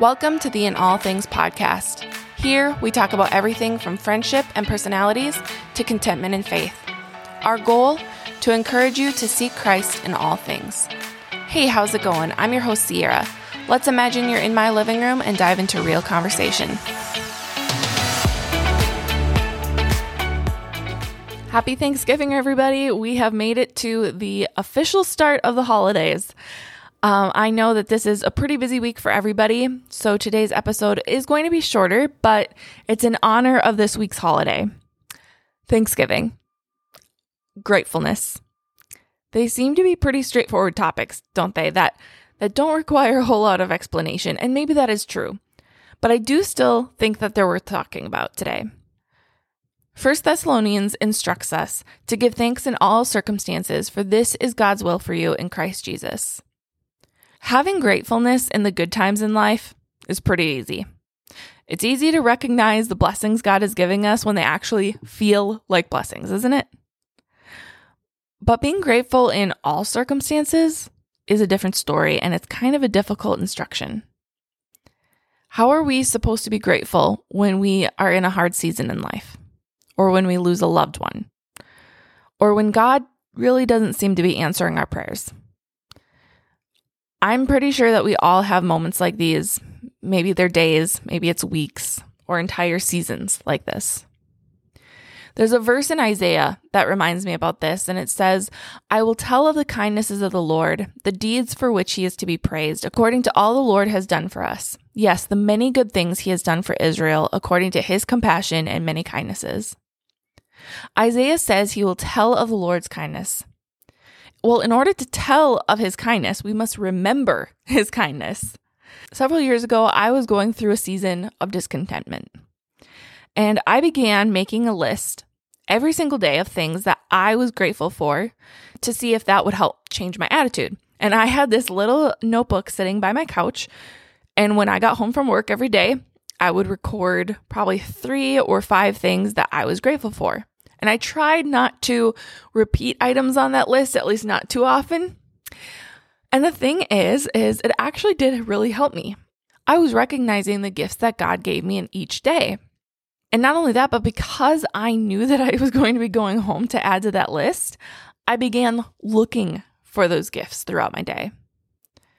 Welcome to the In All Things podcast. Here, we talk about everything from friendship and personalities to contentment and faith. Our goal? To encourage you to seek Christ in all things. Hey, how's it going? I'm your host, Sierra. Let's imagine you're in my living room and dive into real conversation. Happy Thanksgiving, everybody. We have made it to the official start of the holidays. Um, I know that this is a pretty busy week for everybody, so today's episode is going to be shorter, but it's in honor of this week's holiday Thanksgiving. Gratefulness. They seem to be pretty straightforward topics, don't they? That that don't require a whole lot of explanation, and maybe that is true. But I do still think that they're worth talking about today. 1 Thessalonians instructs us to give thanks in all circumstances, for this is God's will for you in Christ Jesus. Having gratefulness in the good times in life is pretty easy. It's easy to recognize the blessings God is giving us when they actually feel like blessings, isn't it? But being grateful in all circumstances is a different story, and it's kind of a difficult instruction. How are we supposed to be grateful when we are in a hard season in life, or when we lose a loved one, or when God really doesn't seem to be answering our prayers? I'm pretty sure that we all have moments like these. Maybe they're days, maybe it's weeks, or entire seasons like this. There's a verse in Isaiah that reminds me about this, and it says, I will tell of the kindnesses of the Lord, the deeds for which he is to be praised, according to all the Lord has done for us. Yes, the many good things he has done for Israel, according to his compassion and many kindnesses. Isaiah says he will tell of the Lord's kindness. Well, in order to tell of his kindness, we must remember his kindness. Several years ago, I was going through a season of discontentment. And I began making a list every single day of things that I was grateful for to see if that would help change my attitude. And I had this little notebook sitting by my couch. And when I got home from work every day, I would record probably three or five things that I was grateful for. And I tried not to repeat items on that list, at least not too often. And the thing is, is it actually did really help me. I was recognizing the gifts that God gave me in each day. And not only that, but because I knew that I was going to be going home to add to that list, I began looking for those gifts throughout my day.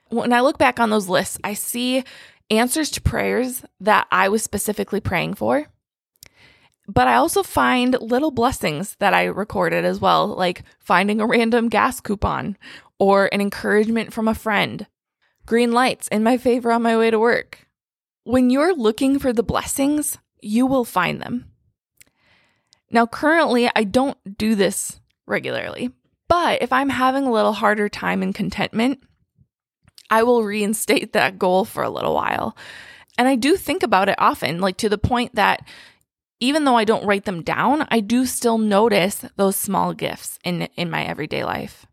When I look back on those lists, I see answers to prayers that I was specifically praying for. But I also find little blessings that I recorded as well, like finding a random gas coupon or an encouragement from a friend, green lights in my favor on my way to work. When you're looking for the blessings, you will find them. Now, currently, I don't do this regularly, but if I'm having a little harder time in contentment, I will reinstate that goal for a little while. And I do think about it often, like to the point that even though I don't write them down, I do still notice those small gifts in, in my everyday life.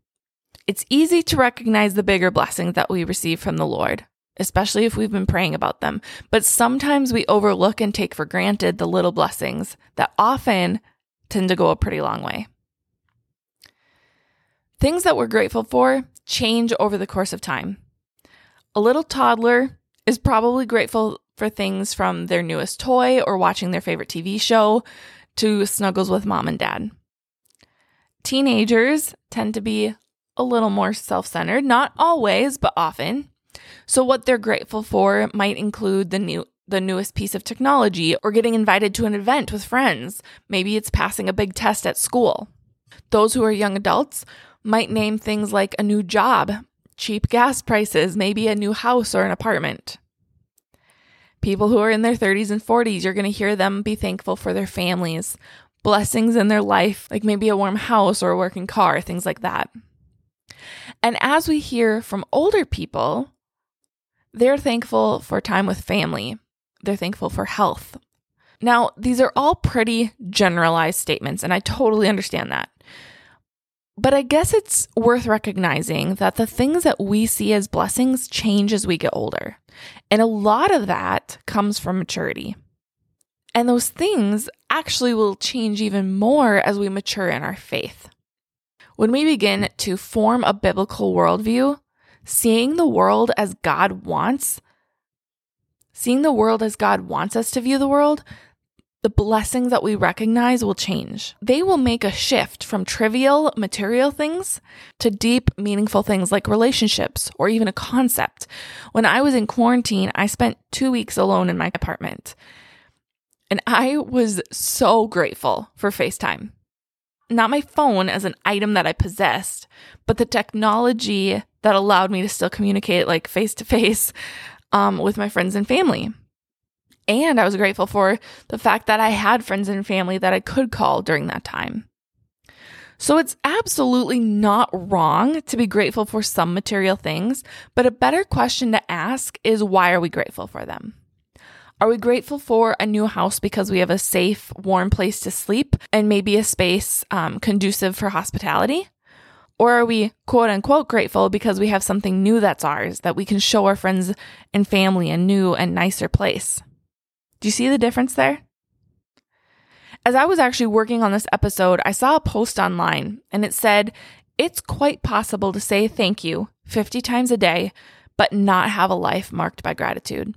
It's easy to recognize the bigger blessings that we receive from the Lord, especially if we've been praying about them. But sometimes we overlook and take for granted the little blessings that often tend to go a pretty long way. Things that we're grateful for change over the course of time. A little toddler is probably grateful for things from their newest toy or watching their favorite TV show to snuggles with mom and dad. Teenagers tend to be a little more self centered, not always, but often. So, what they're grateful for might include the new the newest piece of technology or getting invited to an event with friends. Maybe it's passing a big test at school. Those who are young adults might name things like a new job, cheap gas prices, maybe a new house or an apartment. People who are in their 30s and 40s, you're going to hear them be thankful for their families, blessings in their life, like maybe a warm house or a working car, things like that. And as we hear from older people, they're thankful for time with family, they're thankful for health. Now, these are all pretty generalized statements, and I totally understand that. But I guess it's worth recognizing that the things that we see as blessings change as we get older. And a lot of that comes from maturity. And those things actually will change even more as we mature in our faith. When we begin to form a biblical worldview, seeing the world as God wants, seeing the world as God wants us to view the world, the blessings that we recognize will change. They will make a shift from trivial material things to deep, meaningful things like relationships or even a concept. When I was in quarantine, I spent two weeks alone in my apartment. And I was so grateful for FaceTime. Not my phone as an item that I possessed, but the technology that allowed me to still communicate like face to face um, with my friends and family. And I was grateful for the fact that I had friends and family that I could call during that time. So it's absolutely not wrong to be grateful for some material things, but a better question to ask is why are we grateful for them? Are we grateful for a new house because we have a safe, warm place to sleep and maybe a space um, conducive for hospitality? Or are we quote unquote grateful because we have something new that's ours that we can show our friends and family a new and nicer place? Do you see the difference there? As I was actually working on this episode, I saw a post online and it said, It's quite possible to say thank you 50 times a day, but not have a life marked by gratitude.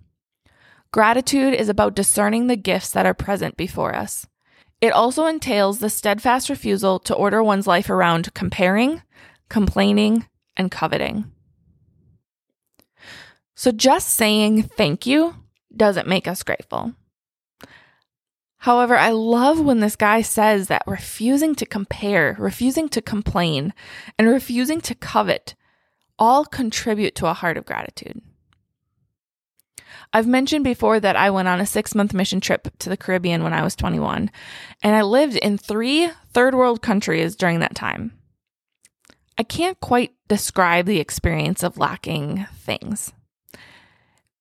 Gratitude is about discerning the gifts that are present before us. It also entails the steadfast refusal to order one's life around comparing, complaining, and coveting. So just saying thank you doesn't make us grateful. However, I love when this guy says that refusing to compare, refusing to complain, and refusing to covet all contribute to a heart of gratitude. I've mentioned before that I went on a six month mission trip to the Caribbean when I was 21, and I lived in three third world countries during that time. I can't quite describe the experience of lacking things.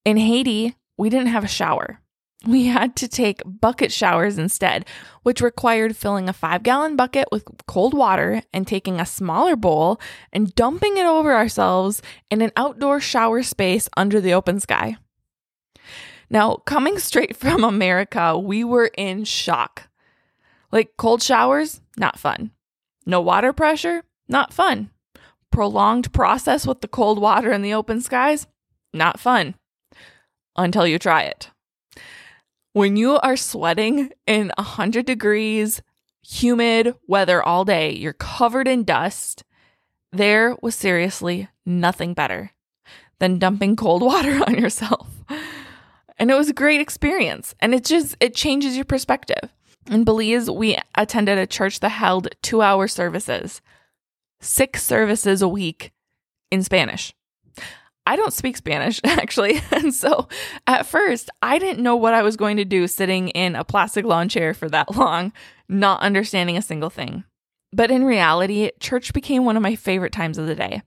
In Haiti, we didn't have a shower. We had to take bucket showers instead, which required filling a five gallon bucket with cold water and taking a smaller bowl and dumping it over ourselves in an outdoor shower space under the open sky. Now, coming straight from America, we were in shock. Like cold showers, not fun. No water pressure, not fun. Prolonged process with the cold water in the open skies, not fun until you try it. When you are sweating in 100 degrees, humid weather all day, you're covered in dust, there was seriously nothing better than dumping cold water on yourself. And it was a great experience. And it just it changes your perspective. In Belize, we attended a church that held 2-hour services. 6 services a week in Spanish. I don't speak Spanish, actually. And so at first, I didn't know what I was going to do sitting in a plastic lawn chair for that long, not understanding a single thing. But in reality, church became one of my favorite times of the day.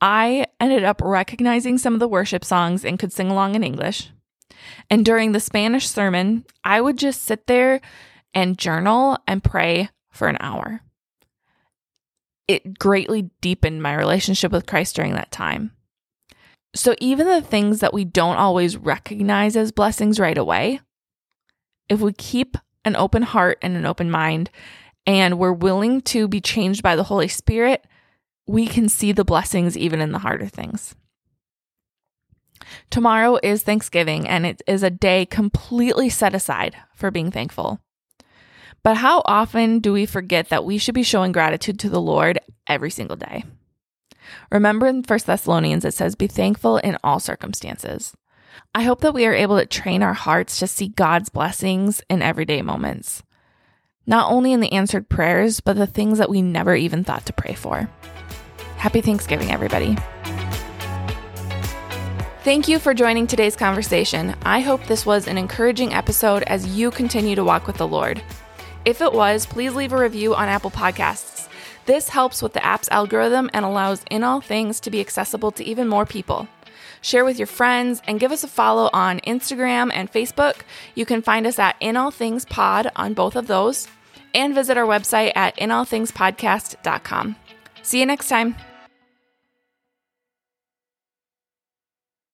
I ended up recognizing some of the worship songs and could sing along in English. And during the Spanish sermon, I would just sit there and journal and pray for an hour. It greatly deepened my relationship with Christ during that time. So, even the things that we don't always recognize as blessings right away, if we keep an open heart and an open mind and we're willing to be changed by the Holy Spirit, we can see the blessings even in the harder things. Tomorrow is Thanksgiving, and it is a day completely set aside for being thankful. But how often do we forget that we should be showing gratitude to the Lord every single day? Remember in 1 Thessalonians, it says, Be thankful in all circumstances. I hope that we are able to train our hearts to see God's blessings in everyday moments, not only in the answered prayers, but the things that we never even thought to pray for. Happy Thanksgiving, everybody. Thank you for joining today's conversation. I hope this was an encouraging episode as you continue to walk with the Lord. If it was, please leave a review on Apple Podcasts. This helps with the app's algorithm and allows In All Things to be accessible to even more people. Share with your friends and give us a follow on Instagram and Facebook. You can find us at In All Things Pod on both of those and visit our website at inallthingspodcast.com. See you next time.